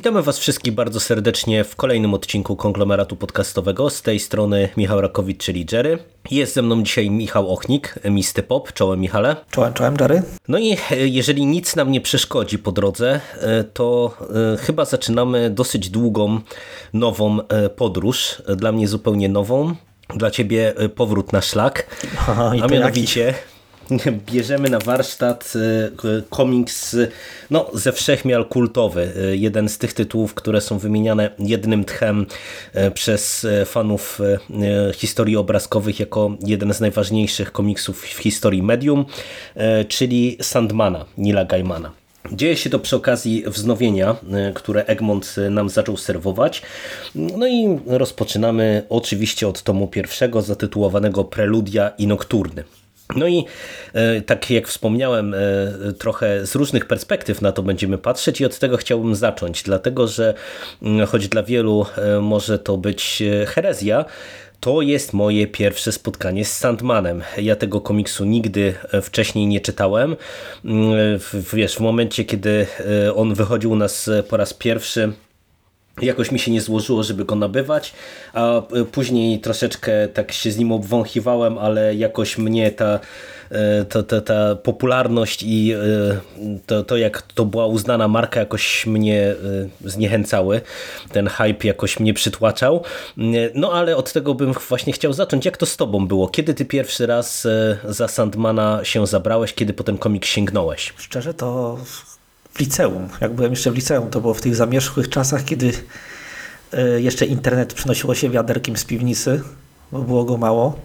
Witamy Was wszystkich bardzo serdecznie w kolejnym odcinku konglomeratu podcastowego. Z tej strony Michał Rakowicz, czyli Jerry. Jest ze mną dzisiaj Michał Ochnik, Misty Pop. Czołem Michale. Czołem, czołem Jerry. No i e, jeżeli nic nam nie przeszkodzi po drodze, e, to e, chyba zaczynamy dosyć długą, nową podróż. Dla mnie zupełnie nową. Dla Ciebie powrót na szlak. Aha, a mianowicie... Jaki? bierzemy na warsztat y, komiks no, ze wszechmiar kultowy. Y, jeden z tych tytułów, które są wymieniane jednym tchem y, przez fanów historii obrazkowych jako jeden z najważniejszych komiksów w historii medium, czyli Sandmana, Nila Gaimana. Dzieje się to przy okazji wznowienia, które Egmont nam zaczął serwować. No i rozpoczynamy oczywiście od tomu pierwszego zatytułowanego Preludia i Nokturny. No i e, tak jak wspomniałem, e, trochę z różnych perspektyw na to będziemy patrzeć i od tego chciałbym zacząć, dlatego że mm, choć dla wielu e, może to być herezja, to jest moje pierwsze spotkanie z Sandmanem. Ja tego komiksu nigdy wcześniej nie czytałem. Mm, wiesz, w momencie, kiedy on wychodził u nas po raz pierwszy, Jakoś mi się nie złożyło, żeby go nabywać, a e, później troszeczkę tak się z nim obwąchiwałem, ale jakoś mnie ta, e, ta, ta, ta popularność i e, to, to jak to była uznana marka jakoś mnie zniechęcały. Ten hype jakoś mnie przytłaczał. No ale od tego bym właśnie chciał zacząć. Jak to z tobą było? Kiedy ty pierwszy raz za Sandmana się zabrałeś? Kiedy po ten komik sięgnąłeś? Szczerze to w liceum. Jak byłem jeszcze w liceum, to było w tych zamierzchłych czasach, kiedy e, jeszcze internet przynosiło się wiaderkiem z piwnicy, bo było go mało.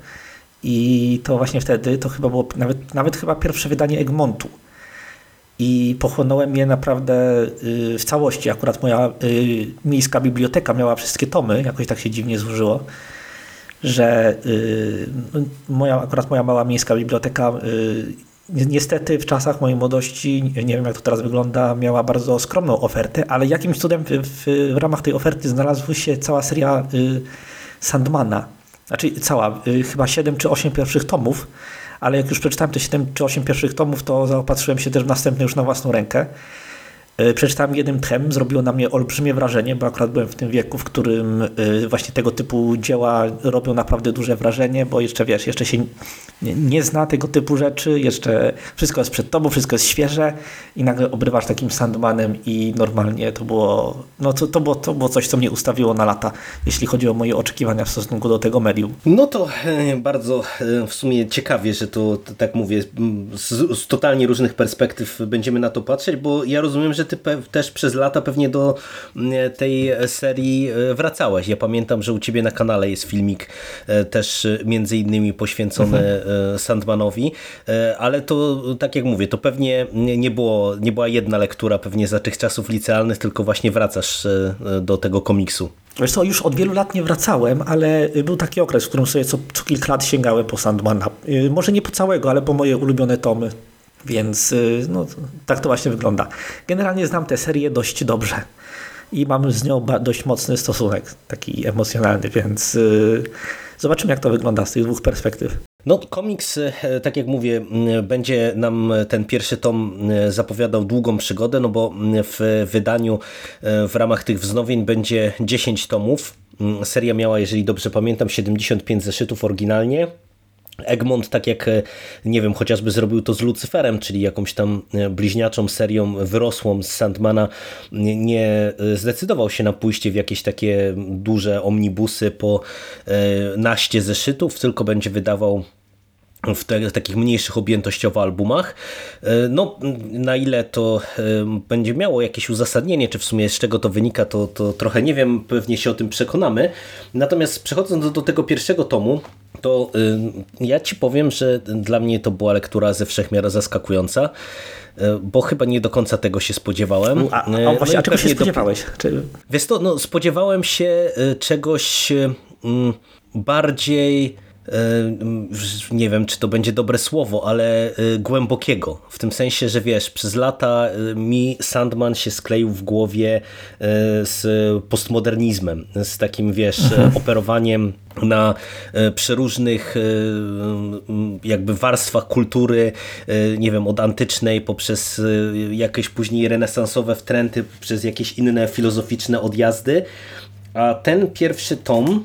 I to właśnie wtedy, to chyba było nawet, nawet chyba pierwsze wydanie Egmontu. I pochłonąłem je naprawdę y, w całości. Akurat moja y, miejska biblioteka miała wszystkie tomy, jakoś tak się dziwnie złożyło, że y, moja, akurat moja mała miejska biblioteka Niestety w czasach mojej młodości, nie wiem jak to teraz wygląda, miała bardzo skromną ofertę, ale jakimś cudem w, w, w ramach tej oferty znalazła się cała seria y, Sandmana. Znaczy cała, y, chyba 7 czy 8 pierwszych tomów, ale jak już przeczytałem te 7 czy 8 pierwszych tomów, to zaopatrzyłem się też w następne już na własną rękę. E, przeczytałem jednym tchem, zrobiło na mnie olbrzymie wrażenie, bo akurat byłem w tym wieku, w którym e, właśnie tego typu dzieła robią naprawdę duże wrażenie, bo jeszcze wiesz, jeszcze się nie zna tego typu rzeczy, jeszcze wszystko jest przed tobą, wszystko jest świeże i nagle obrywasz takim Sandmanem i normalnie to było, no to, to, było, to było coś, co mnie ustawiło na lata, jeśli chodzi o moje oczekiwania w stosunku do tego medium. No to e, bardzo w sumie ciekawie, że to tak mówię, z, z totalnie różnych perspektyw będziemy na to patrzeć, bo ja rozumiem, że ty też przez lata pewnie do mm, tej serii e, wracałeś. Ja pamiętam, że u ciebie na kanale jest filmik e, też e, między innymi poświęcony mhm. Sandmanowi, ale to tak jak mówię, to pewnie nie, było, nie była jedna lektura pewnie za tych czasów licealnych, tylko właśnie wracasz do tego komiksu. Wiesz co, już od wielu lat nie wracałem, ale był taki okres, w którym sobie co, co kilka lat sięgałem po Sandmana. Może nie po całego, ale po moje ulubione tomy. Więc y, no, tak to właśnie wygląda. Generalnie znam tę serię dość dobrze i mam z nią dość mocny stosunek, taki emocjonalny, więc yy, zobaczymy jak to wygląda z tych dwóch perspektyw. No, komiks, y, tak jak mówię, y, będzie nam ten pierwszy tom zapowiadał długą przygodę, no bo w wydaniu w ramach tych wznowień będzie 10 tomów. Seria miała, jeżeli dobrze pamiętam, 75 zeszytów oryginalnie. Egmont, tak jak e, nie wiem, chociażby zrobił to z Lucyferem, czyli jakąś tam e, bliźniaczą serią wyrosłą z Sandmana, nie e, zdecydował się na pójście w jakieś takie duże omnibusy po naście zeszytów, tylko będzie wydawał w, te, w, takich mniejszych objętościowo albumach. No, na ile to będzie miało jakieś uzasadnienie, czy w sumie z czego to wynika, to, to trochę nie wiem, pewnie się o tym przekonamy. Natomiast przechodząc do, do tego pierwszego tomu, to y, ja ci powiem, że dla mnie to była lektura ze wszechmiar zaskakująca, y, bo chyba nie do końca tego się spodziewałem. A, a, y, właśnie, no a czego się spodziewałeś? Czy... Wiesz to, no, spodziewałem się czegoś bardziej nie wiem, czy to będzie dobre słowo, ale głębokiego. W tym sensie, że wiesz, przez lata mi Sandman się skleił w głowie z postmodernizmem, z takim, wiesz, mhm. operowaniem na przeróżnych jakby warstwach kultury, nie wiem, od antycznej poprzez jakieś później renesansowe wtręty, przez jakieś inne filozoficzne odjazdy. A ten pierwszy tom,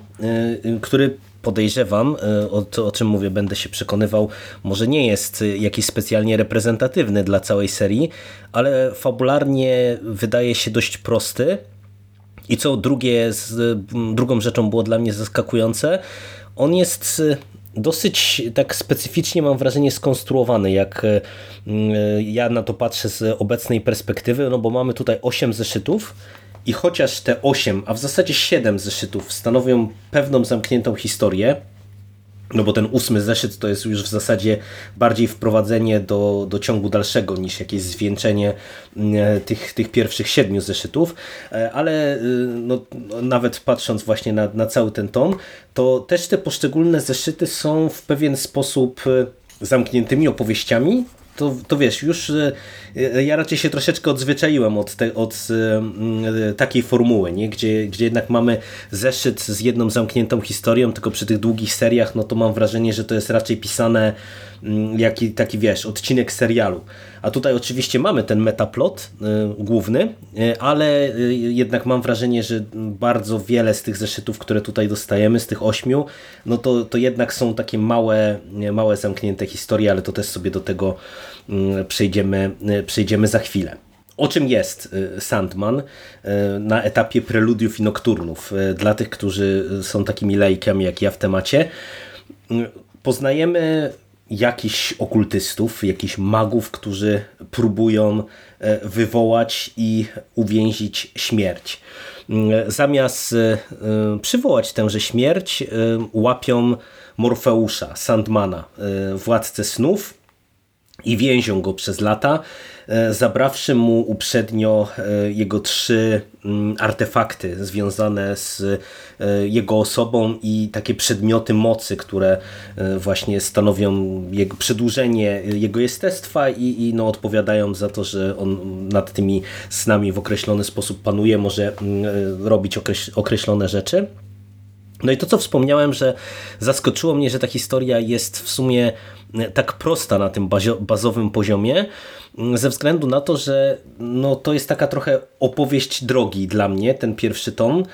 który podejrzewam, e, o, to, o czym mówię, będę się przekonywał, może nie jest jakiś specjalnie reprezentatywny dla całej serii, ale fabularnie wydaje się dość prosty. I co drugie, z, drugą rzeczą było dla mnie zaskakujące, on jest e, dosyć tak specyficznie mam wrażenie skonstruowany, jak e, ja na to patrzę z obecnej perspektywy, no bo mamy tutaj 8 zeszytów, i chociaż te 8, a w zasadzie 7 zeszytów stanowią pewną zamkniętą historię, no bo ten ósmy zeszyt to jest już w zasadzie bardziej wprowadzenie do, do ciągu dalszego niż jakieś zwieńczenie mm, tych, tych pierwszych siedmiu zeszytów, e, ale y, no, nawet patrząc właśnie na, na cały ten tom, to też te poszczególne zeszyty są w pewien sposób y, zamkniętymi opowieściami, to, to wiesz, już e, e, ja raczej się troszeczkę odzwyczaiłem od, te, od e, takiej formuły, nie? Gdzie, gdzie jednak mamy zeszyt z jedną zamkniętą historią, tylko przy tych długich seriach, no to mam wrażenie, że to jest raczej pisane jaki taki wiesz, odcinek serialu. A tutaj oczywiście mamy ten metaplot y, główny, y, ale y, jednak mam wrażenie, że bardzo wiele z tych zeszytów, które tutaj dostajemy, z tych ośmiu, no to, to jednak są takie małe, małe zamknięte historie, ale to też sobie do tego mm, przejdziemy, przejdziemy za chwilę. O czym jest Sandman na etapie preludiów i nokturnów? Dla tych, którzy są takimi lejkami jak ja w temacie. Poznajemy jakichś okultystów, jakichś magów, którzy próbują e, wywołać i uwięzić śmierć. Mm, zamiast e, przywołać tęże śmierć, e, łapią Morfeusza, Sandmana, władcę snów i więzią go przez lata, e, zabrawszy mu uprzednio e, jego trzy mm, artefakty związane z e, jego osobą i takie przedmioty mocy, które właśnie stanowią jego przedłużenie jego jestestwa i, i no, odpowiadają za to, że on nad tymi snami w określony sposób panuje, może mm, robić określone rzeczy. No i to, co wspomniałem, że zaskoczyło mnie, że ta historia jest w sumie e, tak prosta na tym bazowym poziomie, mm, ze względu na to, że no, to jest taka trochę opowieść drogi dla mnie, ten pierwszy tom,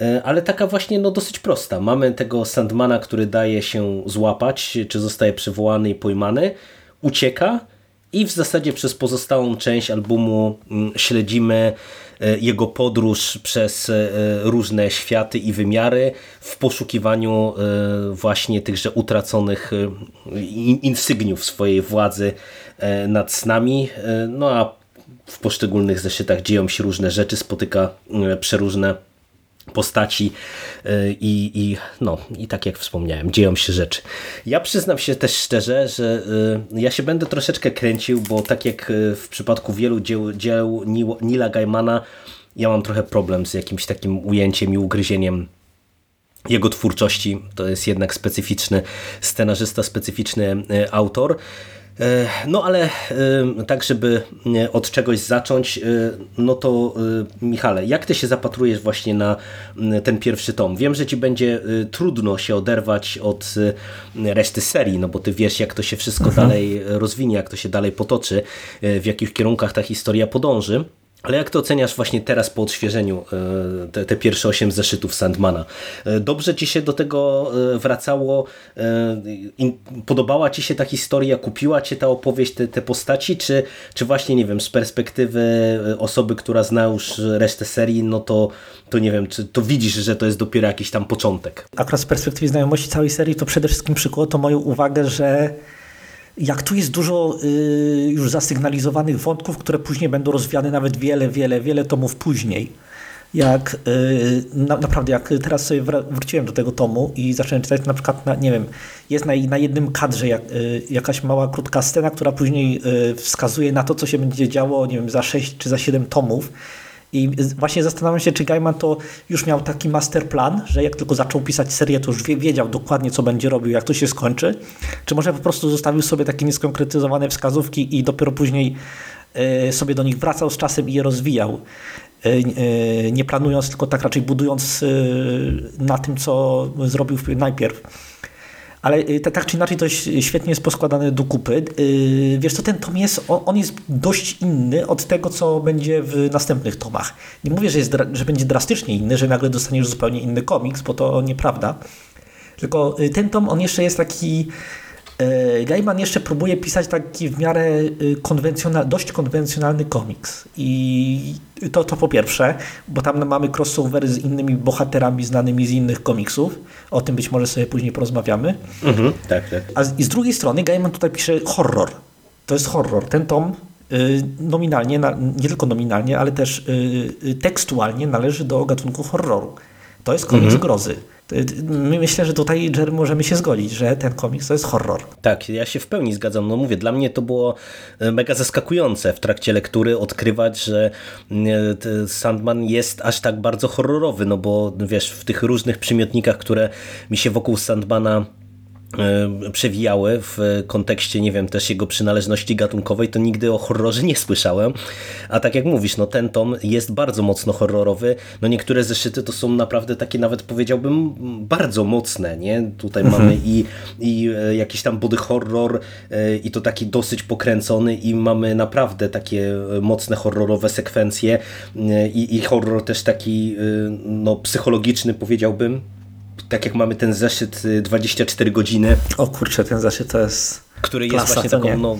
e, ale taka właśnie no, dosyć prosta. Mamy tego Sandmana, który daje się złapać, czy zostaje przywołany i pojmany, ucieka i w zasadzie przez pozostałą część albumu mm, śledzimy jego podróż przez e, różne światy i wymiary w poszukiwaniu e, właśnie tychże utraconych insygniów swojej władzy nad snami. No a w poszczególnych zeszytach dzieją się różne rzeczy, spotyka przeróżne postaci y, i, i, no, i tak jak wspomniałem, dzieją się rzeczy. Ja przyznam się też szczerze, że y, ja się będę troszeczkę kręcił, bo tak jak y, w przypadku wielu dzieł, dzieł Nila Gaimana, ja mam trochę problem z jakimś takim ujęciem i ugryzieniem jego twórczości. To jest jednak specyficzny scenarzysta, specyficzny autor. E, no ale e, tak, żeby od czegoś zacząć, e, no to Michale, jak ty się zapatrujesz właśnie na ten pierwszy tom? Wiem, że ci będzie trudno się oderwać od reszty serii, no bo ty wiesz, jak to się wszystko mhm. dalej rozwinie, jak to się dalej potoczy, w jakich kierunkach ta historia podąży. Ale jak to oceniasz właśnie teraz po odświeżeniu e, te, te, pierwsze osiem zeszytów Sandmana? E, dobrze ci się do tego e, wracało? Podobała ci się ta historia? Kupiła cię ta opowieść, te, te postaci? Czy, czy właśnie, nie wiem, z perspektywy osoby, która zna już resztę serii, no to, to nie wiem, czy to widzisz, że to jest dopiero jakiś tam początek? Akurat z perspektywy znajomości całej serii to przede wszystkim przykuło to moją uwagę, że jak tu jest dużo y, już zasygnalizowanych wątków, które później będą rozwiane nawet wiele, wiele, wiele tomów później. Jak y, na, naprawdę, jak teraz sobie wróciłem do tego tomu i zacząłem czytać, na przykład, na, nie wiem, jest na, na jednym kadrze jak, y, jakaś mała, krótka scena, która później y, wskazuje na to, co się będzie działo, nie wiem, za 6 czy za 7 tomów. I właśnie zastanawiam się, czy Gaiman to już miał taki masterplan, że jak tylko zaczął pisać serię, to już wiedział dokładnie, co będzie robił, jak to się skończy. Czy może po prostu zostawił sobie takie nieskonkretyzowane wskazówki i dopiero później e, sobie do nich wracał z czasem i je rozwijał. E, e, nie planując, tylko tak raczej budując na tym, co zrobił najpierw. Ale tak czy inaczej to świetnie jest poskładane do kupy. Wiesz co, ten tom jest, on jest dość inny od tego, co będzie w następnych tomach. Nie mówię, że, jest, że będzie drastycznie inny, że nagle dostaniesz zupełnie inny komiks, bo to nieprawda. Tylko ten tom, on jeszcze jest taki Gaiman jeszcze próbuje pisać taki w miarę y, konwencjonal, dość konwencjonalny komiks. I to, to po pierwsze, bo tam mamy crossovery z innymi bohaterami znanymi z innych komiksów. O tym być może sobie później porozmawiamy. Mhm, tak, tak. A z, i z drugiej strony Gaiman tutaj pisze horror. To jest horror. Ten tom y, nominalnie, nie tylko nominalnie, ale też y, tekstualnie należy do gatunku horroru. To jest komiks mhm. grozy. My myślę, że tutaj, Jerry, możemy się zgodzić, że ten komiks to jest horror. Tak, ja się w pełni zgadzam. No mówię, dla mnie to było e, mega zaskakujące w trakcie lektury odkrywać, że e, Sandman jest aż tak bardzo horrorowy, no bo wiesz, w tych różnych przymiotnikach, które mi się wokół Sandmana przewijały w kontekście, nie wiem, też jego przynależności gatunkowej, to nigdy o horrorze nie słyszałem. A tak jak mówisz, no ten tom jest bardzo mocno horrorowy. No niektóre zeszyty to są naprawdę takie nawet powiedziałbym bardzo mocne, nie? Tutaj mhm. mamy i, i e, jakiś tam body horror e, i to taki dosyć pokręcony i mamy naprawdę takie mocne horrorowe sekwencje i, i horror też taki no psychologiczny powiedziałbym tak jak mamy ten zeszyt 24 y, godziny. O kurczę, ten zeszyt to jest Który klasa, jest właśnie taką, no,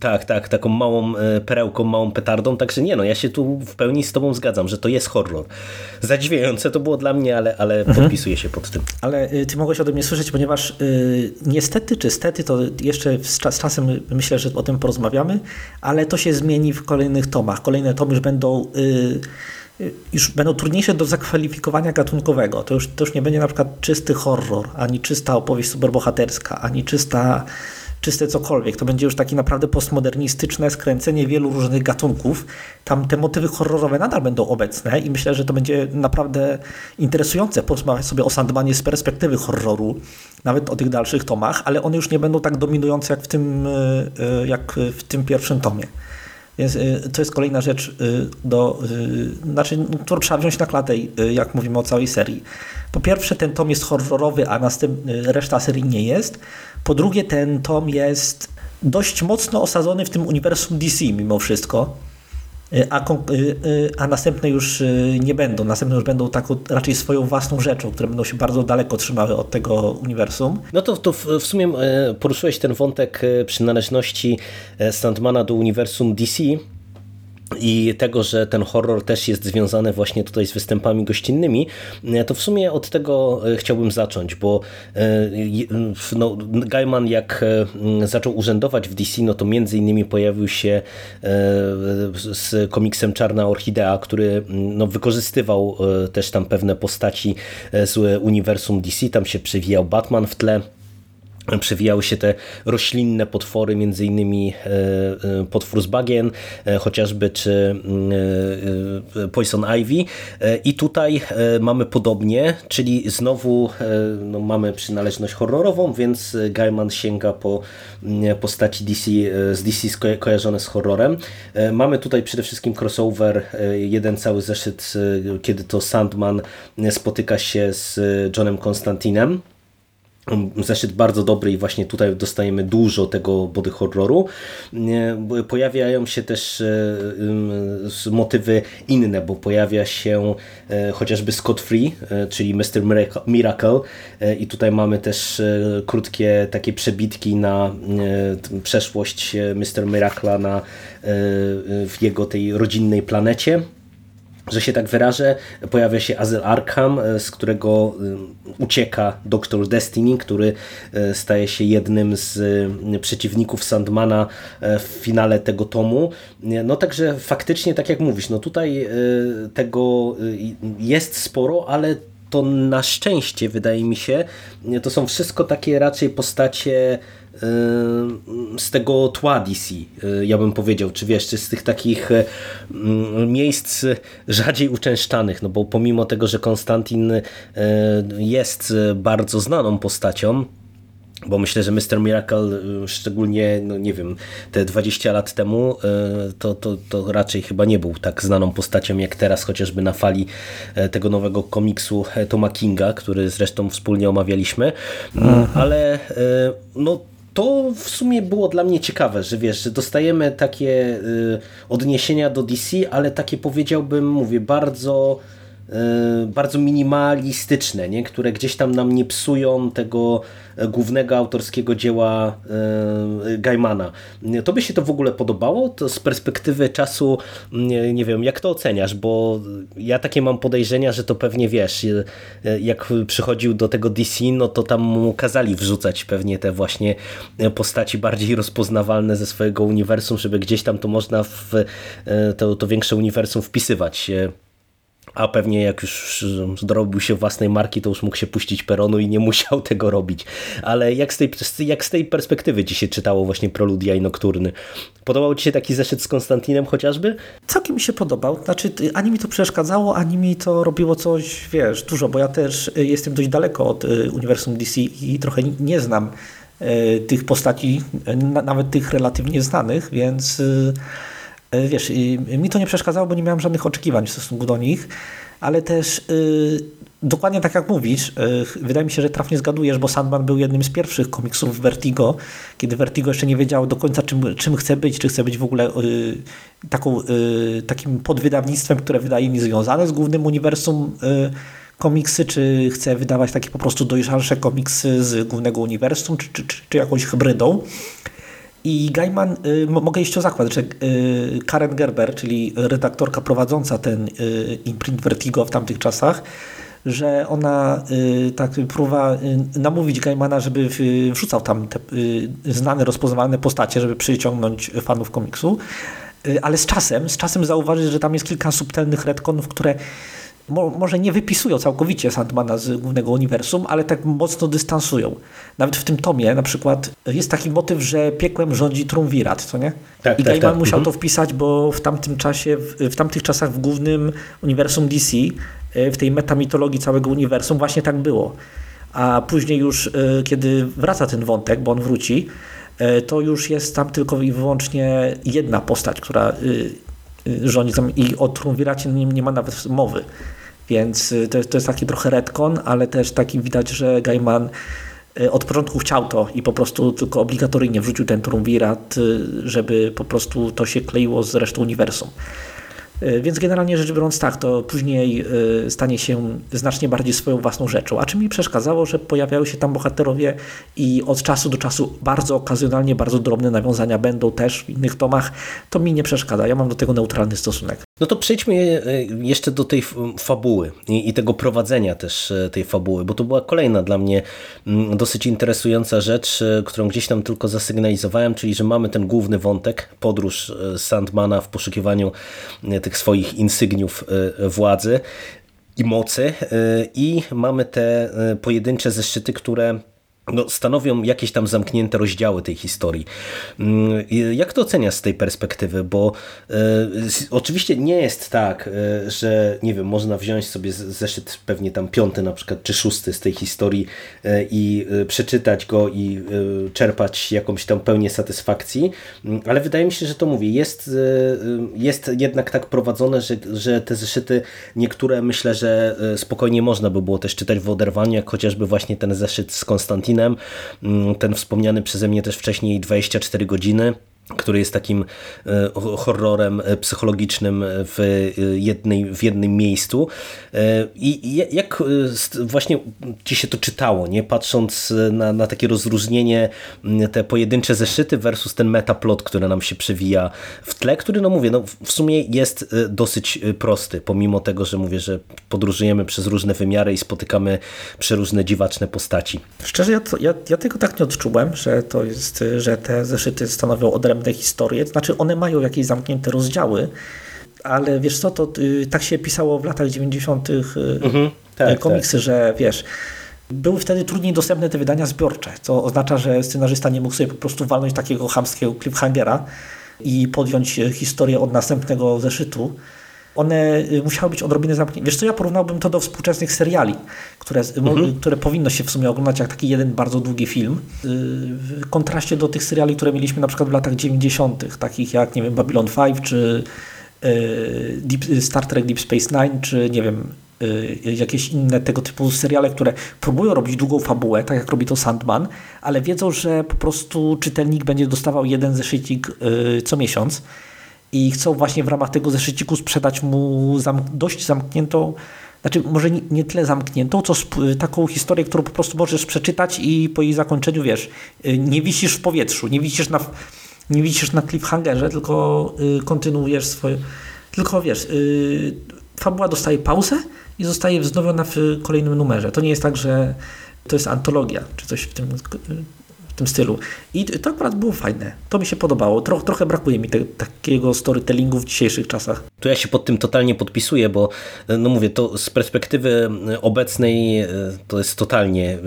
tak, tak, taką małą e, perełką, małą petardą, także nie no, ja się tu w pełni z tobą zgadzam, że to jest horror. Zadziwiające to było dla mnie, ale, ale mhm. podpisuję się pod tym. Ale y, ty mogłeś ode mnie słyszeć, ponieważ y, niestety czy stety, to jeszcze z, z, czasem myślę, że o tym porozmawiamy, ale to się zmieni w kolejnych tomach. Kolejne tomy już będą... Y, już będą trudniejsze do zakwalifikowania gatunkowego. To już, to już nie będzie na przykład czysty horror, ani czysta opowieść superbohaterska, ani czysta, czyste cokolwiek. To będzie już takie naprawdę postmodernistyczne skręcenie wielu różnych gatunków. Tam te motywy horrorowe nadal będą obecne i myślę, że to będzie naprawdę interesujące porozmawiać sobie o Sandmanie z perspektywy horroru, nawet o tych dalszych tomach, ale one już nie będą tak dominujące jak w tym, e, e, jak w tym pierwszym tomie. Więc y, to jest kolejna rzecz, y, do, y, znaczy, no, którą trzeba wziąć na klatę, jak mówimy o całej serii. Po pierwsze, ten tom jest horrorowy, a następny, reszta serii nie jest. Po drugie, ten tom jest dość mocno osadzony w tym uniwersum DC mimo wszystko. Y, a, y, y, a następne już nie będą. Następne już będą taką raczej swoją własną rzeczą, które będą się bardzo daleko trzymały od tego uniwersum. No to, to w, w sumie e, poruszyłeś ten wątek e, przynależności e, Sandmana do uniwersum DC i tego, że ten horror też jest związany właśnie tutaj z występami gościnnymi, to w sumie od tego e, chciałbym zacząć, bo e, no, Gaiman jak e, zaczął urzędować w DC, no to między innymi pojawił się z komiksem Czarna Orchidea, który no, wykorzystywał też tam pewne postaci z uniwersum DC, tam się przewijał Batman w tle, przewijały się te roślinne potwory, między innymi e, e, potwór z bagien, e, chociażby, czy Poison Ivy. I tutaj mamy podobnie, czyli znowu no, mamy przynależność horrorową, więc Gaiman sięga po postaci DC, z DC kojarzone z horrorem. Mamy tutaj przede wszystkim crossover, jeden cały zeszyt, kiedy to Sandman spotyka się z Johnem Konstantinem zeszyt bardzo dobry i właśnie tutaj dostajemy dużo tego body horroru. Pojawiają się też e, motywy inne, bo pojawia się e, chociażby Scott Free, e, czyli Mr. Miracle i tutaj mamy też krótkie takie przebitki na przeszłość Mr. Miracle'a na w jego tej rodzinnej planecie że się tak wyrażę, pojawia się Azyl Arkham, e, z którego e, ucieka Doktor Destiny, który e, staje się jednym z przeciwników Sandmana w finale tego tomu. No także faktycznie, tak jak mówisz, no tutaj tego jest sporo, ale to na szczęście wydaje mi się, to są wszystko takie raczej postacie z tego tła DC, ja bym powiedział, czy wiesz, czy z tych takich miejsc rzadziej uczęszczanych, no bo pomimo tego, że Konstantin jest bardzo znaną postacią, bo myślę, że Mr. Miracle, y, szczególnie, no nie wiem, te 20 lat temu, y, to, to, to raczej chyba nie był tak znaną postacią jak teraz, chociażby na fali e, tego nowego komiksu e, Toma Kinga, który zresztą wspólnie omawialiśmy, mhm. ale e, no to w sumie było dla mnie ciekawe, że wiesz, że dostajemy takie odniesienia do DC, ale takie powiedziałbym, mówię, bardzo bardzo minimalistyczne, nie? które gdzieś tam nam nie psują tego e, głównego autorskiego dzieła e, Gaimana. To by się to w ogóle podobało? To z perspektywy czasu nie, nie wiem, jak to oceniasz, bo ja takie mam podejrzenia, że to pewnie wiesz, jak przychodził do tego DC, no to tam mu kazali wrzucać pewnie te właśnie postaci bardziej rozpoznawalne ze swojego uniwersum, żeby gdzieś tam to można w to, to większe uniwersum wpisywać a pewnie jak już dorobił się własnej marki, to już mógł się puścić peronu i nie musiał tego robić. Ale jak z tej, jak z tej perspektywy ci się czytało właśnie Proludia i Nokturny? Podobał ci się taki zeszyt z Konstantinem chociażby? Całkiem mi się podobał. Znaczy, ani mi to przeszkadzało, ani mi to robiło coś, wiesz, dużo, bo ja też y, jestem dość daleko od y, uniwersum DC i trochę nie znam y, tych postaci, nawet tych relatywnie znanych, więc wiesz, mi to nie przeszkadzało, bo nie miałem żadnych oczekiwań w stosunku do nich, ale też yy, dokładnie tak jak mówisz, yy, wydaje mi się, że trafnie zgadujesz, bo Sandman był jednym z pierwszych komiksów Vertigo, kiedy Vertigo jeszcze nie wiedziało do końca czym, czym chce być, czy chce być w ogóle yy, taką, takim podwydawnictwem, które wydaje mi związane z głównym uniwersum komiksy, czy chce wydawać takie po prostu dojrzalsze komiksy z głównego uniwersum, czy, czy, czy, czy jakąś hybrydą. I Gaiman, y, mogę iść o zakład, że y, Karen Gerber, czyli redaktorka prowadząca ten y, imprint Vertigo w tamtych czasach, że ona tak próba namówić Gaimana, żeby wrzucał tam te znane, rozpoznawalne postacie, żeby przyciągnąć fanów komiksu. Ale z czasem, z czasem zauważyć, że tam jest kilka subtelnych retconów, które mo, może nie wypisują całkowicie Sandmana z głównego uniwersum, ale tak mocno dystansują. Nawet w tym tomie na przykład jest taki motyw, że piekłem rządzi Trumvirat, co nie? Tak, I tak, Gaiman tak. musiał mhm. to wpisać, bo w tamtym czasie, w, w tamtych czasach w głównym uniwersum DC, e, w tej metamitologii całego uniwersum właśnie tak było. A później już, e, kiedy wraca ten wątek, bo on wróci, e, to już jest tam tylko i wyłącznie jedna postać, która rządzi tam i o Trumviracie nie, nie ma nawet mowy. Więc y, to jest, to jest taki trochę retcon, ale też taki widać, że Gaiman y, od początku chciał to i po prostu tylko obligatoryjnie wrzucił ten Trumvirat, y, żeby po prostu to się kleiło z resztą uniwersum. E, więc generalnie rzecz biorąc tak, to później e, stanie się znacznie bardziej swoją własną rzeczą. A czy mi przeszkadzało, że pojawiają się tam bohaterowie i od czasu do czasu bardzo okazjonalnie, bardzo drobne nawiązania będą też w innych tomach, to mi nie przeszkadza. Ja mam do tego neutralny stosunek. No to przejdźmy e, jeszcze do tej fabuły i tego prowadzenia też tej fabuły, bo to była kolejna dla mnie mm, dosyć interesująca rzecz, którą gdzieś tam tylko zasygnalizowałem, czyli że mamy ten główny wątek, podróż Sandmana w poszukiwaniu tych swoich insygniów e, władzy i mocy e, i mamy te e, pojedyncze zeszyty, które no, stanowią jakieś tam zamknięte rozdziały tej historii. Mm, jak to oceniasz z tej perspektywy? Bo e, oczywiście nie jest tak, e, że nie wiem, można wziąć sobie zeszyt pewnie tam piąty na przykład, czy szósty z tej historii e, i przeczytać go i czerpać jakąś tam pełnię satysfakcji, mm, ale wydaje mi się, że to mówię, jest, jest jednak tak prowadzone, że, że te zeszyty niektóre myślę, że spokojnie można by było też czytać w oderwaniu, jak chociażby właśnie ten zeszyt z Konstantinem Mm, ten wspomniany przeze mnie też wcześniej 24 godziny który jest takim e, horrorem e, psychologicznym w, e, jednej, w jednym miejscu. I jak właśnie ci się to czytało, nie? patrząc na, na takie rozróżnienie, te pojedyncze zeszyty versus ten metaplot, który nam się przewija w tle, który, no mówię, no w sumie jest dosyć prosty, pomimo tego, że mówię, że podróżujemy przez różne wymiary i spotykamy przeróżne dziwaczne postaci. Szczerze, ja, to, ja, ja tego tak nie odczułem, że to jest, że te zeszyty stanowią odrębne odrębne historie, to znaczy one mają jakieś zamknięte rozdziały, ale wiesz co, to y, tak się pisało w latach 90. Y, mhm, tak, komiksy, tak. że wiesz, były wtedy trudniej dostępne te wydania zbiorcze, co oznacza, że scenarzysta nie mógł sobie po prostu walnąć takiego chamskiego cliffhangera i podjąć historię od następnego zeszytu. One musiały być odrobinę zamknięte. Wiesz co, ja porównałbym to do współczesnych seriali, które, mhm. które powinno się w sumie oglądać jak taki jeden bardzo długi film. W kontraście do tych seriali, które mieliśmy na przykład w latach 90., takich jak, nie wiem, Babylon 5 czy Deep, Star Trek Deep Space Nine, czy nie wiem, Y, jakieś inne tego typu seriale, które próbują robić długą fabułę, tak jak robi to Sandman, ale wiedzą, że po prostu czytelnik będzie dostawał jeden zeszycik y, co miesiąc i chcą właśnie w ramach tego zeszyciku sprzedać mu zam dość zamkniętą, znaczy może nie, nie tyle zamkniętą, co taką historię, którą po prostu możesz przeczytać i po jej zakończeniu, wiesz, y, nie wisisz w powietrzu, nie wisisz na, nie wisisz na cliffhangerze, tylko kontynuujesz swoje, tylko wiesz, fabuła dostaje pauzę i zostaje wznowiona w kolejnym numerze. To nie jest tak, że to jest antologia, czy coś w tym, w tym stylu. I to akurat było fajne. To mi się podobało. Tro, trochę brakuje mi te, takiego storytellingu w dzisiejszych czasach. Tu ja się pod tym totalnie podpisuję, bo no mówię, to z perspektywy obecnej e, to jest totalnie e,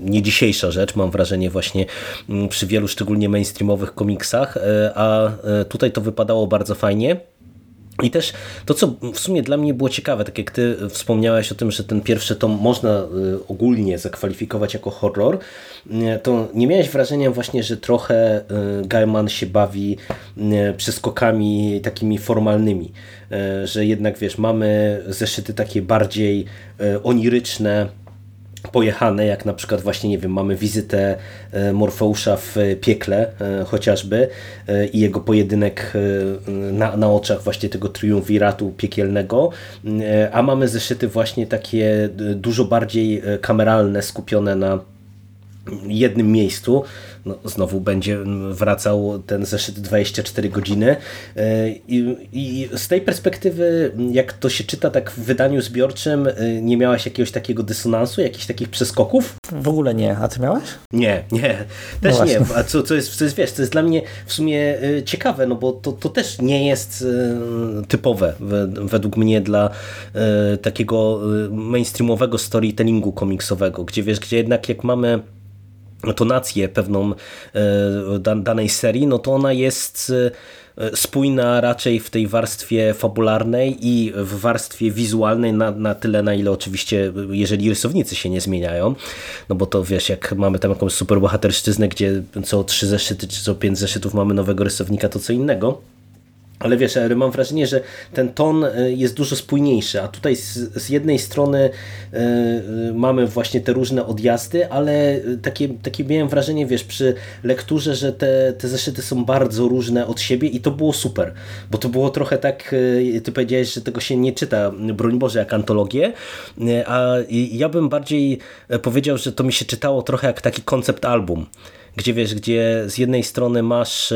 nie dzisiejsza rzecz, mam wrażenie właśnie mm, przy wielu szczególnie mainstreamowych komiksach, a tutaj to wypadało bardzo fajnie. I też to, co w sumie dla mnie było ciekawe, tak jak ty wspomniałeś o tym, że ten pierwszy tom można y, ogólnie zakwalifikować jako horror, y, to nie miałeś wrażenia właśnie, że trochę y, Gaiman się bawi przeskokami takimi formalnymi, że jednak wiesz, mamy zeszyty takie bardziej oniryczne, pojechane, jak na przykład właśnie, nie wiem, mamy wizytę e, Morfeusza w piekle e, chociażby e, i jego pojedynek na, na oczach właśnie tego triumviratu piekielnego, a mamy zeszyty właśnie takie dużo bardziej kameralne, skupione na jednym miejscu, no, znowu będzie wracał ten zeszyt 24 godziny. E, I, i z tej perspektywy jak to się czyta tak w wydaniu zbiorczym e, nie miałaś jakiegoś takiego dysonansu, jakichś takich przeskoków? W ogóle nie, a ty miałeś? Nie, nie, też no nie, a co, co, jest, co jest wiesz, to jest dla mnie w sumie e, ciekawe, no bo to, to też nie jest typowe według mnie dla takiego mainstreamowego storytellingu komiksowego, gdzie wiesz, gdzie jednak jak mamy tonację pewną e, danej serii, no to ona jest e, spójna raczej w tej warstwie fabularnej i w warstwie wizualnej na, na tyle, na ile oczywiście, jeżeli rysownicy się nie zmieniają, no bo to wiesz, jak mamy tam jakąś superbohaterszczyznę, gdzie co trzy zeszyty czy co pięć zeszytów mamy nowego rysownika, to co innego, ale wiesz, mam wrażenie, że ten ton e, jest dużo spójniejszy, a tutaj z, z, jednej strony y, mamy właśnie te różne odjazdy, ale takie, takie miałem wrażenie, wiesz, przy lekturze, że te, te zeszyty są bardzo różne od siebie i to było super, bo to było trochę tak, ty powiedziałeś, że tego się nie czyta, broń Boże, jak antologię, a ja bym bardziej powiedział, że to mi się czytało trochę jak taki koncept album, gdzie wiesz, gdzie z jednej strony masz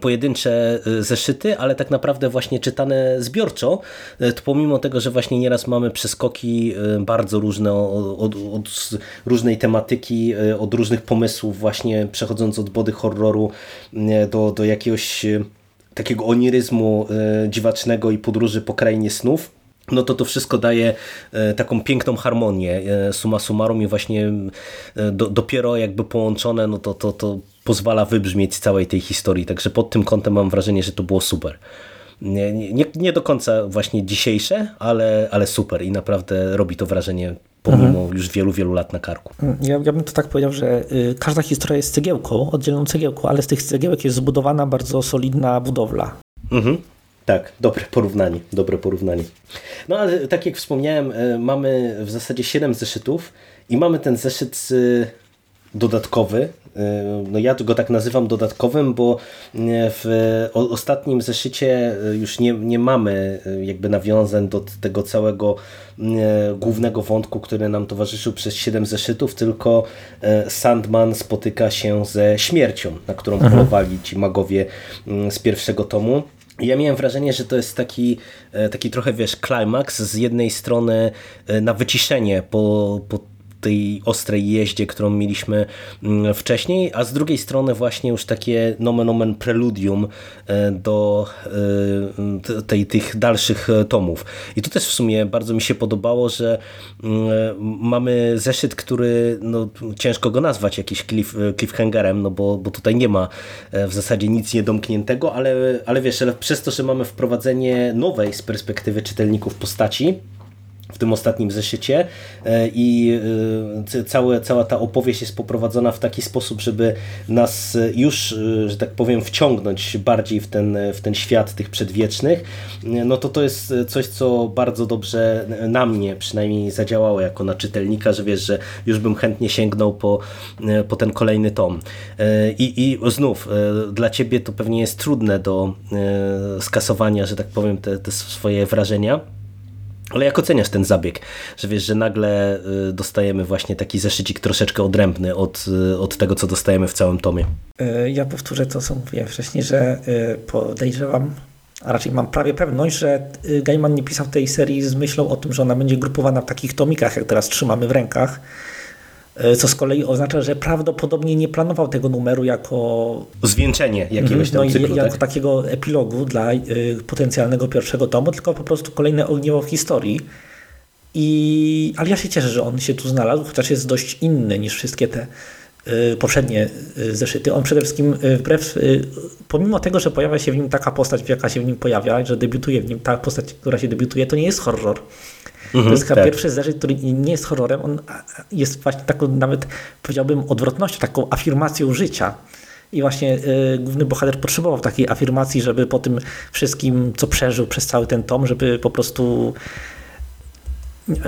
pojedyncze y, zeszyty, ale tak naprawdę właśnie czytane zbiorczo, y, to pomimo tego, że właśnie nieraz mamy przeskoki y, bardzo różne od, od, różnej tematyki, od różnych pomysłów właśnie przechodząc od body horroru do, do jakiegoś takiego oniryzmu dziwacznego i podróży po krainie snów, no to to wszystko daje taką piękną harmonię suma summarum i właśnie do, dopiero jakby połączone, no to, to, to pozwala wybrzmieć całej tej historii. Także pod tym kątem mam wrażenie, że to było super. Nie, nie, nie do końca właśnie dzisiejsze, ale, ale super i naprawdę robi to wrażenie pomimo mhm. już wielu, wielu lat na karku. Ja, ja bym to tak powiedział, że y, każda historia jest cegiełką, oddzieloną cegiełką, ale z tych cegiełek jest zbudowana bardzo solidna budowla. Mhm. Tak, dobre porównanie, dobre porównanie. No ale tak jak wspomniałem, y, mamy w zasadzie 7 zeszytów i mamy ten zeszyt y, dodatkowy. E, no ja go tak nazywam dodatkowym, bo e, w ostatnim zeszycie e, już nie, nie mamy jakby nawiązań do tego całego głównego wątku, który nam towarzyszył przez 7 zeszytów, tylko Sandman spotyka się ze śmiercią, na którą mhm. polowali ci magowie z pierwszego tomu. Ja miałem wrażenie, że to jest taki, taki trochę, wiesz, klimaks z jednej strony na wyciszenie po, po tej ostrej jeździe, którą mieliśmy mm, wcześniej, a z drugiej strony właśnie już takie nomen omen preludium do tej, tych dalszych tomów. I to też w sumie bardzo mi się podobało, że mm, mamy zeszyt, który no, ciężko go nazwać jakiś cliff, cliffhangerem, no bo, bo tutaj nie ma w zasadzie nic niedomkniętego, ale, ale wiesz, ale przez to, że mamy wprowadzenie nowej z perspektywy czytelników postaci, w tym ostatnim zeszycie. E, i e, całe, cała ta opowieść jest poprowadzona w taki sposób, żeby nas już, e, że tak powiem, wciągnąć bardziej w ten, w ten świat tych przedwiecznych, no to to jest coś, co bardzo dobrze na mnie przynajmniej zadziałało jako na czytelnika, że wiesz, że już bym chętnie sięgnął po, po ten kolejny tom. I, I znów, dla ciebie to pewnie jest trudne do skasowania, że tak powiem, te, te swoje wrażenia, ale jak oceniasz ten zabieg, że wiesz, że nagle y, dostajemy właśnie taki zeszycik troszeczkę odrębny od, y, od tego, co dostajemy w całym tomie? Y, ja powtórzę to, co mówiłem wcześniej, że podejrzewam, a raczej mam prawie pewność, że Gaiman nie pisał tej serii z myślą o tym, że ona będzie grupowana w takich tomikach, jak teraz trzymamy w rękach, E, co z kolei oznacza, że prawdopodobnie nie planował tego numeru jako zwieńczenie jakiegoś tam no, cyklu, jako tak? takiego epilogu dla y, potencjalnego pierwszego tomu, tylko po prostu kolejne ogniwo w historii. I, ale ja się cieszę, że on się tu znalazł, chociaż jest dość inny niż wszystkie te y, poprzednie zeszyty. On przede wszystkim wbrew, pomimo tego, że pojawia się w nim taka postać, jaka się w nim pojawia, że debiutuje w nim ta postać, która się debiutuje, to nie jest horror. Mhm, to jest chyba tak. pierwszy zeszyt, który nie jest horrorem, on jest właśnie taką nawet powiedziałbym odwrotnością, taką afirmacją życia. I właśnie y, główny bohater potrzebował takiej afirmacji, żeby po tym wszystkim, co przeżył przez cały ten tom, żeby po prostu nie,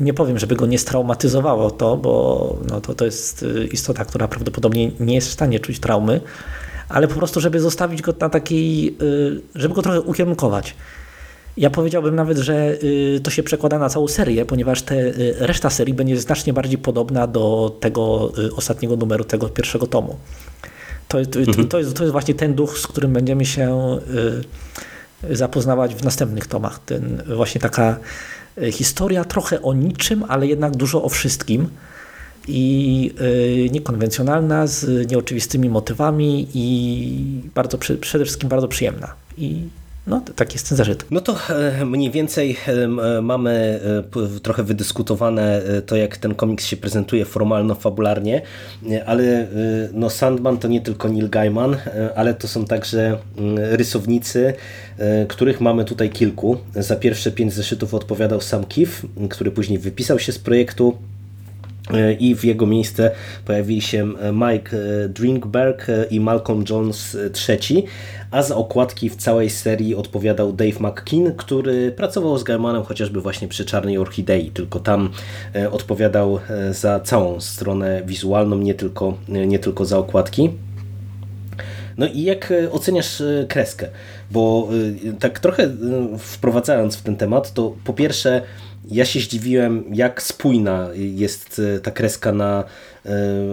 nie powiem, żeby go nie straumatyzowało to, bo no to, to jest y, istota, która prawdopodobnie nie jest w stanie czuć traumy, ale po prostu, żeby zostawić go na takiej, y, żeby go trochę ukierunkować. Ja powiedziałbym nawet, że y, to się przekłada na całą serię, ponieważ te, y, reszta serii będzie znacznie bardziej podobna do tego y, ostatniego numeru, tego pierwszego tomu. To, to, mhm. to, jest, to jest właśnie ten duch, z którym będziemy się zapoznawać w następnych tomach. Ten, właśnie taka historia trochę o niczym, ale jednak dużo o wszystkim i niekonwencjonalna, z nieoczywistymi motywami i bardzo, przede wszystkim bardzo przyjemna. I no, tak jest ten zażyt. No to e, mniej więcej e, mamy e, trochę wydyskutowane to, jak ten komiks się prezentuje formalno-fabularnie, ale no Sandman to nie tylko Neil Gaiman, ale to są także mm, rysownicy, których mamy tutaj kilku. Za pierwsze pięć zeszytów odpowiadał Sam Kiff, który później wypisał się z projektu i w jego miejsce pojawili się Mike Drinkberg i Malcolm Jones III, a za okładki w całej serii odpowiadał Dave McKean, który pracował z Gaimanem chociażby właśnie przy Czarnej Orchidei, tylko tam e, odpowiadał e, za całą stronę wizualną, nie tylko, e, nie tylko za okładki. No i jak oceniasz kreskę? Bo tak trochę wprowadzając w ten temat, to po pierwsze ja się zdziwiłem, jak spójna jest ta kreska na E,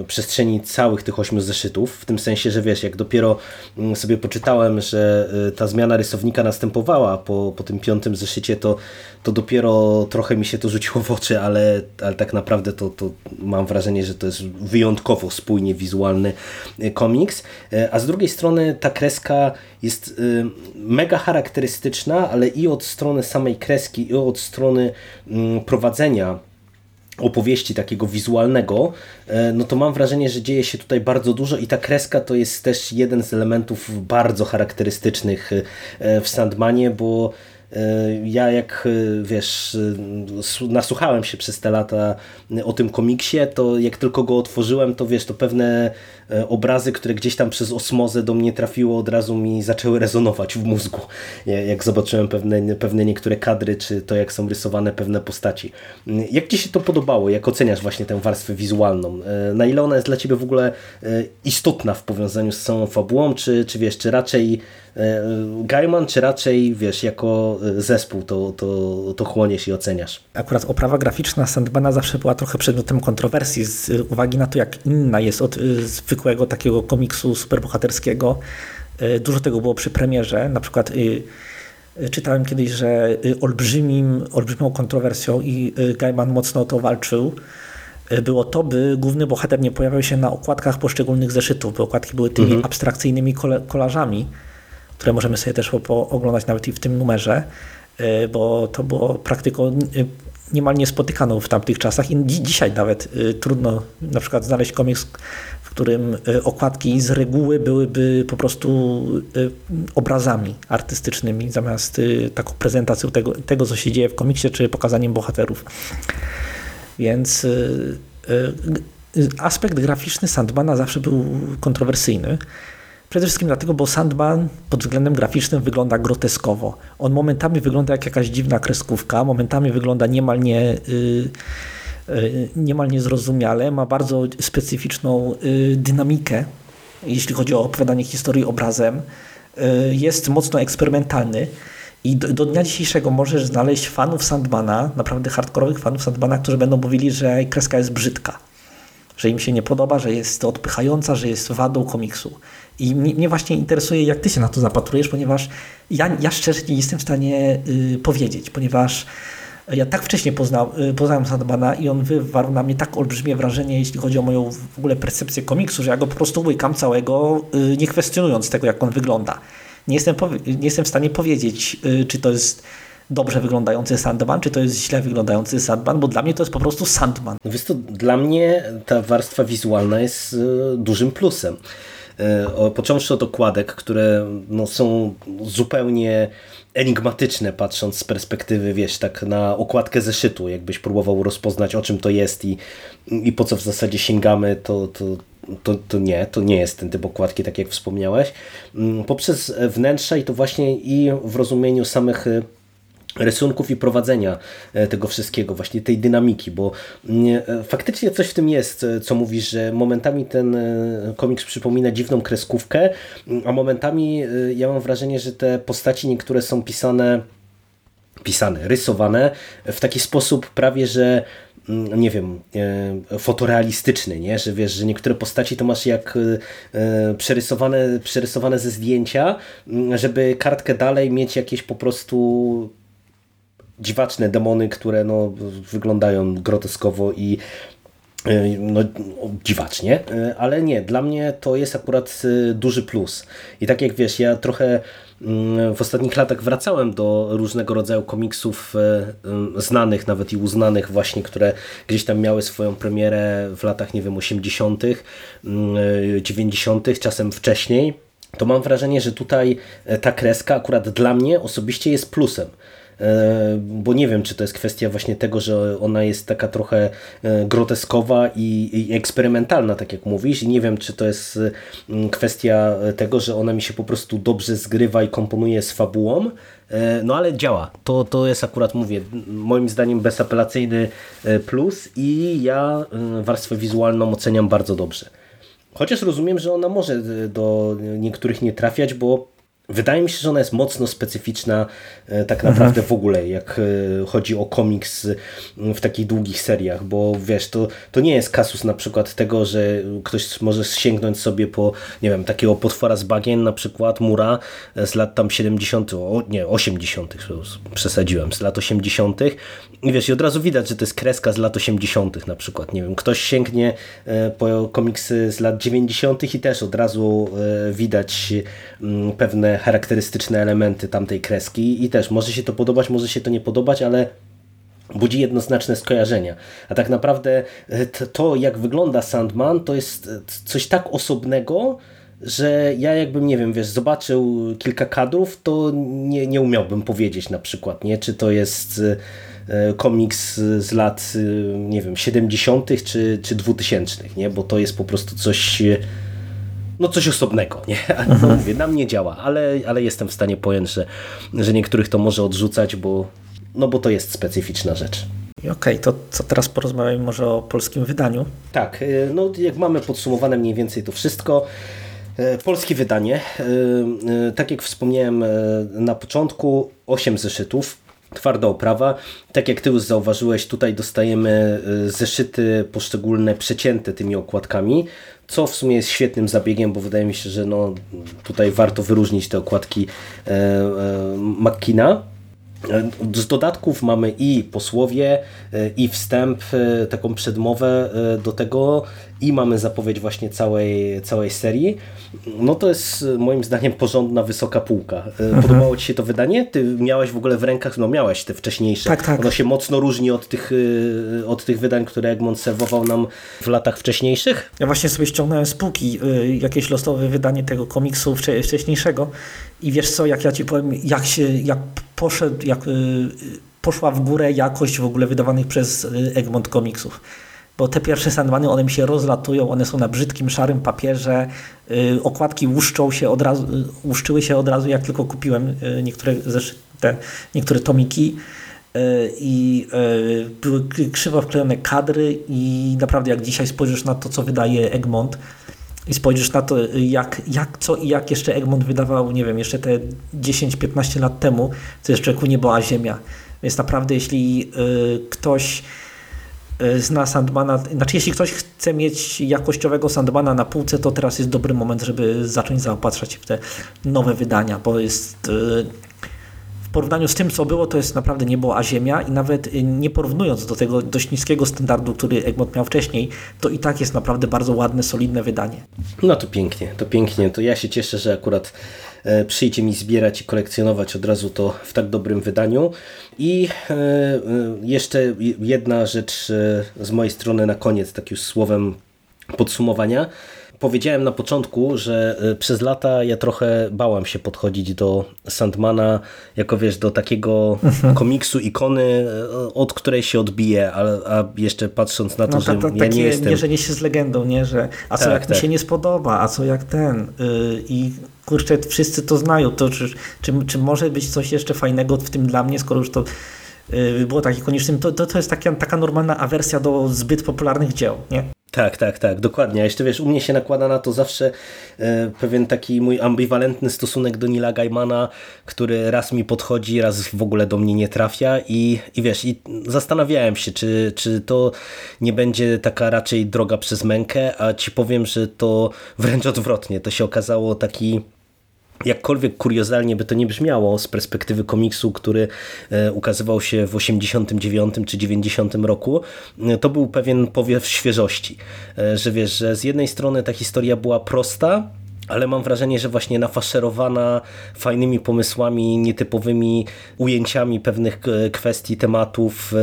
przestrzeni całych tych ośmiu zeszytów, w tym sensie, że wiesz, jak dopiero mm, sobie poczytałem, że e, ta zmiana rysownika następowała po, po tym piątym zeszycie, to, to dopiero trochę mi się to rzuciło w oczy, ale, ale tak naprawdę to, to mam wrażenie, że to jest wyjątkowo spójnie wizualny e, komiks, a z drugiej strony ta kreska jest mega charakterystyczna, ale i od strony samej kreski, i od strony mm, prowadzenia opowieści takiego wizualnego, e, no to mam wrażenie, że dzieje się tutaj bardzo dużo i ta kreska to jest też jeden z elementów bardzo charakterystycznych e, w Sandmanie, bo E, ja jak wiesz, nasłuchałem się przez te lata o tym komiksie, to jak tylko go otworzyłem, to wiesz, to pewne obrazy, które gdzieś tam przez osmozę do mnie trafiło, od razu mi zaczęły rezonować w mózgu. Jak zobaczyłem pewne, pewne niektóre kadry, czy to jak są rysowane pewne postaci. Jak Ci się to podobało? Jak oceniasz właśnie tę warstwę wizualną? Na ile ona jest dla Ciebie w ogóle istotna w powiązaniu z całą fabułą, czy, czy wiesz, czy raczej E, Gaiman, czy raczej, wiesz, jako e, zespół to, to, to chłoniesz i oceniasz? Akurat oprawa graficzna Sandmana zawsze była trochę przedmiotem kontrowersji z uwagi na to, jak inna jest od e, zwykłego takiego komiksu superbohaterskiego. Dużo tego było przy premierze, na przykład czytałem kiedyś, że olbrzymim, olbrzymią kontrowersją i Gaiman mocno o to walczył, było to, by główny bohater nie pojawiał się na okładkach poszczególnych zeszytów, bo okładki były tymi Mhm. abstrakcyjnymi kolażami, które możemy sobie też pooglądać nawet i w tym numerze, y, bo to było praktyką y, niemal niespotykaną w tamtych czasach i dzi- dzisiaj nawet y, trudno na przykład znaleźć komiks, którym y, okładki z reguły byłyby po prostu y, obrazami artystycznymi zamiast y, taką prezentacją tego, tego, co się dzieje w komiksie, czy pokazaniem bohaterów. Więc aspekt graficzny Sandmana zawsze był kontrowersyjny. Przede wszystkim dlatego, bo Sandman pod względem graficznym wygląda groteskowo. On momentami wygląda jak jakaś dziwna kreskówka, momentami wygląda niemal nie, y, y, niemal niezrozumiale, ma bardzo specyficzną y, dynamikę, jeśli chodzi o opowiadanie historii obrazem. Y, Jest mocno eksperymentalny. I do, do dnia dzisiejszego możesz znaleźć fanów Sandmana, naprawdę hardkorowych fanów Sandmana, którzy będą mówili, że kreska jest brzydka że im się nie podoba, że jest odpychająca, że jest wadą komiksu. I mnie, mnie właśnie interesuje, jak ty się na to zapatrujesz, ponieważ ja, ja szczerze nie jestem w stanie y, powiedzieć, ponieważ ja tak wcześnie poznał, y, poznałem Sandmana i on wywarł na mnie tak olbrzymie wrażenie, jeśli chodzi o moją w ogóle percepcję komiksu, że ja go po prostu łykam całego, y, nie kwestionując tego, jak on wygląda. Nie jestem, nie jestem w stanie powiedzieć, y, czy to jest dobrze wyglądający Sandman, czy to jest źle wyglądający Sandman, bo dla mnie to jest po prostu Sandman. Wiesz to dla mnie ta warstwa wizualna jest dużym plusem. E, Począwszy od okładek, które no, są zupełnie enigmatyczne, patrząc z perspektywy, wiesz, tak na okładkę zeszytu, jakbyś próbował rozpoznać o czym to jest i, i po co w zasadzie sięgamy, to, to, to, to nie, to nie jest ten typ okładki, tak jak wspomniałeś. Mm, Poprzez wnętrza i to właśnie i w rozumieniu samych e, rysunków i prowadzenia e, tego wszystkiego, właśnie tej dynamiki, bo nie, e, faktycznie coś w tym jest, e, co mówisz, że momentami ten komiks przypomina dziwną kreskówkę, m, a momentami ja mam wrażenie, że te postaci niektóre są pisane pisane, rysowane w taki sposób prawie, że mm, nie wiem, fotorealistyczny, nie? że wiesz, że niektóre postaci to masz jak przerysowane, przerysowane ze zdjęcia, żeby kartkę dalej mieć jakieś po prostu dziwaczne demony, które no, wyglądają groteskowo i e, no, dziwacznie, e, ale nie, dla mnie to jest akurat e, duży plus. I tak jak wiesz, ja trochę mm, w ostatnich latach wracałem do różnego rodzaju komiksów znanych, nawet i uznanych właśnie, które gdzieś tam miały swoją premierę w latach, nie wiem, 80., mm, e, 90., czasem wcześniej, to mam wrażenie, że tutaj ta kreska akurat dla mnie osobiście jest plusem. E, bo nie wiem, czy to jest kwestia właśnie tego, że ona jest taka trochę e, groteskowa i, i eksperymentalna, tak jak mówisz, i nie wiem, czy to jest mm, kwestia tego, że ona mi się po prostu dobrze zgrywa i komponuje z fabułą, E, no ale działa. To, to jest akurat, mówię, moim zdaniem bezapelacyjny plus i ja warstwę wizualną oceniam bardzo dobrze. Chociaż rozumiem, że ona może do niektórych nie trafiać, bo wydaje mi się, że ona jest mocno specyficzna e, tak naprawdę w ogóle, jak e, chodzi o komiks e, w takich długich seriach, bo wiesz, to, to nie jest kasus na przykład tego, że ktoś może sięgnąć sobie po, nie wiem, takiego potwora z bagien, na przykład Mura z lat tam 70., o, nie, 80., przesadziłem, z lat 80. I wiesz, i od razu widać, że to jest kreska z lat 80. na przykład, nie wiem, ktoś sięgnie po komiksy z lat 90. i też od razu widać mm, pewne charakterystyczne elementy tamtej kreski i też może się to podobać, może się to nie podobać, ale budzi jednoznaczne skojarzenia. A tak naprawdę e, to, jak wygląda Sandman, to jest e, coś tak osobnego, że ja jakbym, nie wiem, wiesz, zobaczył kilka kadrów, to nie, nie umiałbym powiedzieć na przykład, nie, czy to jest e, komiks z lat, nie wiem, 70. czy, czy 2000, nie, bo to jest po prostu coś no coś osobnego, nie? No mówię, na mnie działa, ale, ale jestem w stanie pojąć, że, że niektórych to może odrzucać, bo, no bo to jest specyficzna rzecz. Okej, to co teraz porozmawiamy może o polskim wydaniu. Tak, y, no jak mamy podsumowane mniej więcej to wszystko, y, polskie wydanie, y, tak jak wspomniałem na początku, 8 zeszytów, twarda oprawa. Tak jak Ty już zauważyłeś, tutaj dostajemy y, zeszyty poszczególne przecięte tymi okładkami, co w sumie jest świetnym zabiegiem, bo wydaje mi się, że no, tutaj warto wyróżnić te okładki e, e, McKina. Z dodatków mamy i posłowie, i wstęp, taką przedmowę do tego, i mamy zapowiedź właśnie całej, całej serii. No to jest moim zdaniem porządna, wysoka półka. Mhm. Podobało Ci się to wydanie? Ty miałeś w ogóle w rękach, no miałeś te wcześniejsze. Tak, tak. Ono się mocno różni od tych, od tych wydań, które Egmont serwował nam w latach wcześniejszych? Ja właśnie sobie ściągnąłem z półki jakieś losowe wydanie tego komiksu wcześniejszego i wiesz co, jak ja Ci powiem, jak się, jak poszedł, jak y, poszła w górę jakość w ogóle wydawanych przez y, Egmont komiksów. Bo te pierwsze Sandmany, one mi się rozlatują, one są na brzydkim, szarym papierze, y, okładki łuszczą się od razu, łuszczyły się od razu, jak tylko kupiłem niektóre, te, niektóre tomiki i były krzywo wklejone kadry i naprawdę jak dzisiaj spojrzysz na to, co wydaje Egmont, i spojrzysz na to, jak, jak co i jak jeszcze Egmont wydawał, nie wiem, jeszcze te 10-15 lat temu, to jeszcze ku niebo a ziemia. Więc naprawdę, jeśli y, ktoś y, zna Sandmana, znaczy jeśli ktoś chce mieć jakościowego Sandmana na półce, to teraz jest dobry moment, żeby zacząć zaopatrzać się w te nowe wydania, bo jest y, porównaniu z tym, co było, to jest naprawdę niebo a ziemia i nawet y, nie porównując do tego dość niskiego standardu, który Egmont miał wcześniej, to i tak jest naprawdę bardzo ładne, solidne wydanie. No to pięknie, to pięknie. To ja się cieszę, że akurat e, przyjdzie mi zbierać i kolekcjonować od razu to w tak dobrym wydaniu. I e, e, jeszcze jedna rzecz z mojej strony na koniec, tak już słowem podsumowania powiedziałem na początku, że y, przez lata ja trochę bałam się podchodzić do Sandmana jako wiesz, do takiego mhm. komiksu, ikony, y, od której się odbije, a, a jeszcze patrząc na to, no, że ta, ta, ja nie jestem... mierzenie się z legendą, nie? że a co tak, jak tak. mi się nie spodoba, a co jak ten yy, i kurczę, wszyscy to znają, to czy, czy, czy może być coś jeszcze fajnego w tym dla mnie, skoro już to y, było takie konieczne, to, to, to jest taka, taka normalna awersja do zbyt popularnych dzieł, nie? Tak, tak, tak, dokładnie. A jeszcze wiesz, u mnie się nakłada na to zawsze e, pewien taki mój ambiwalentny stosunek do Nila Gaimana, który raz mi podchodzi, raz w ogóle do mnie nie trafia i, i wiesz, i zastanawiałem się, czy, czy to nie będzie taka raczej droga przez mękę, a ci powiem, że to wręcz odwrotnie. To się okazało taki jakkolwiek kuriozalnie by to nie brzmiało z perspektywy komiksu, który e, ukazywał się w 89 czy 90 roku, e, to był pewien powiew świeżości, e, że wiesz, że z jednej strony ta historia była prosta, ale mam wrażenie, że właśnie nafaszerowana fajnymi pomysłami, nietypowymi ujęciami pewnych kwestii, tematów,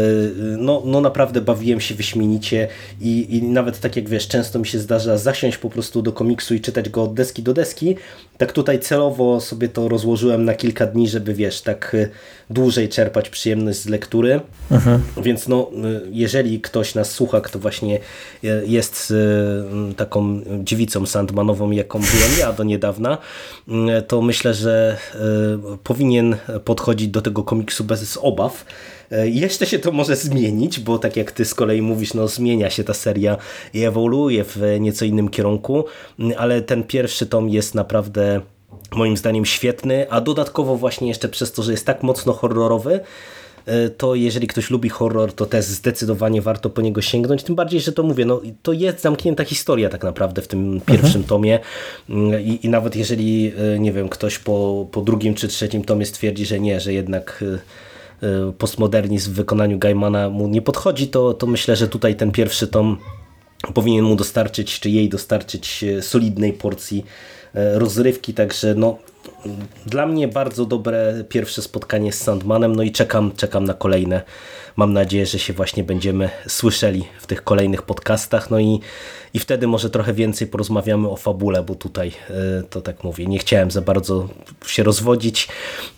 no, no naprawdę bawiłem się wyśmienicie i, i nawet tak jak wiesz, często mi się zdarza zasiąść po prostu do komiksu i czytać go od deski do deski, tak tutaj celowo sobie to rozłożyłem na kilka dni, żeby wiesz, tak e, dłużej czerpać przyjemność z lektury, mhm. więc no, jeżeli ktoś nas słucha, kto właśnie jest taką dziewicą Sandmanową, jaką byłem ja do niedawna, to myślę, że powinien podchodzić do tego komiksu bez obaw. E, jeszcze się to może zmienić, bo tak jak ty z kolei mówisz, no zmienia się ta seria i ewoluuje w nieco innym kierunku, ale ten pierwszy tom jest naprawdę moim zdaniem świetny, a dodatkowo właśnie jeszcze przez to, że jest tak mocno horrorowy, E, to jeżeli ktoś lubi horror, to też zdecydowanie warto po niego sięgnąć. Tym bardziej, że to mówię, no, to jest zamknięta historia tak naprawdę w tym pierwszym mhm. tomie mm, I, i nawet jeżeli, e, nie wiem, ktoś po, po drugim czy trzecim tomie stwierdzi, że nie, że jednak postmodernizm w wykonaniu Gaimana mu nie podchodzi, to, to myślę, że tutaj ten pierwszy tom powinien mu dostarczyć, czy jej dostarczyć solidnej porcji rozrywki, także no dla mnie bardzo dobre pierwsze spotkanie z Sandmanem, no i czekam, czekam na kolejne. Mam nadzieję, że się właśnie będziemy słyszeli w tych kolejnych podcastach, no i, i wtedy może trochę więcej porozmawiamy o fabule, bo tutaj e, to tak mówię, nie chciałem za bardzo się rozwodzić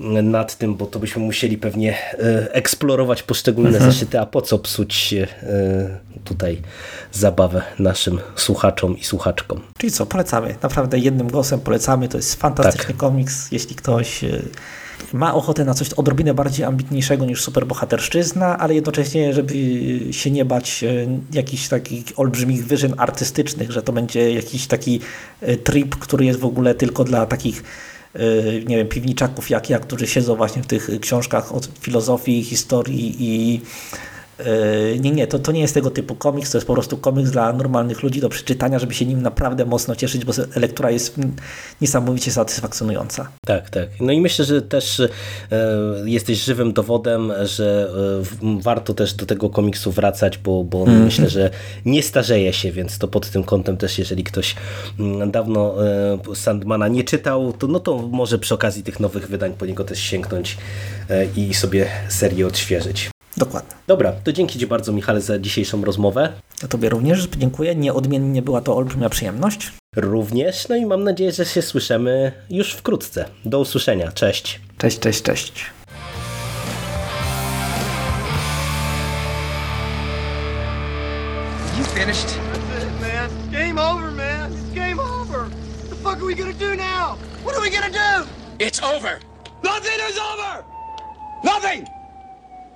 e, nad tym, bo to byśmy musieli pewnie e, eksplorować poszczególne mhm. zeszyty, a po co psuć tutaj zabawę naszym słuchaczom i słuchaczkom. Czyli co, polecamy, naprawdę jednym głosem polecamy, to jest fantastyczny tak. komiks, jeśli ktoś ma ochotę na coś odrobinę bardziej ambitniejszego niż superbohaterszczyzna, ale jednocześnie, żeby się nie bać e, jakichś takich olbrzymich wyżyn artystycznych, że to będzie jakiś taki e, trip, który jest w ogóle tylko dla takich e, nie wiem, piwniczaków jak ja, którzy siedzą właśnie w tych książkach od filozofii, historii i Nie, nie, to, to nie jest tego typu komiks, to jest po prostu komiks dla normalnych ludzi do przeczytania, żeby się nim naprawdę mocno cieszyć, bo lektura jest mm, niesamowicie satysfakcjonująca. Tak, tak. No i myślę, że też e, jesteś żywym dowodem, że e, warto też do tego komiksu wracać, bo, bo myślę, że nie starzeje się, więc to pod tym kątem też, jeżeli ktoś mm, dawno e, Sandmana nie czytał, to no to może przy okazji tych nowych wydań po niego też sięgnąć e, i sobie serię odświeżyć. Dokładnie. Dobra, to dzięki Ci bardzo Michale za dzisiejszą rozmowę. Ja Tobie również dziękuję. Nieodmiennie była to olbrzymia przyjemność. Również, no i mam nadzieję, że się słyszymy już wkrótce. Do usłyszenia, cześć. Cześć, cześć, cześć. You finished? That's it, man. Game over, man. It's game over. What the fuck are we gonna do now? What are we gonna do? It's over. Nothing is over! Nothing!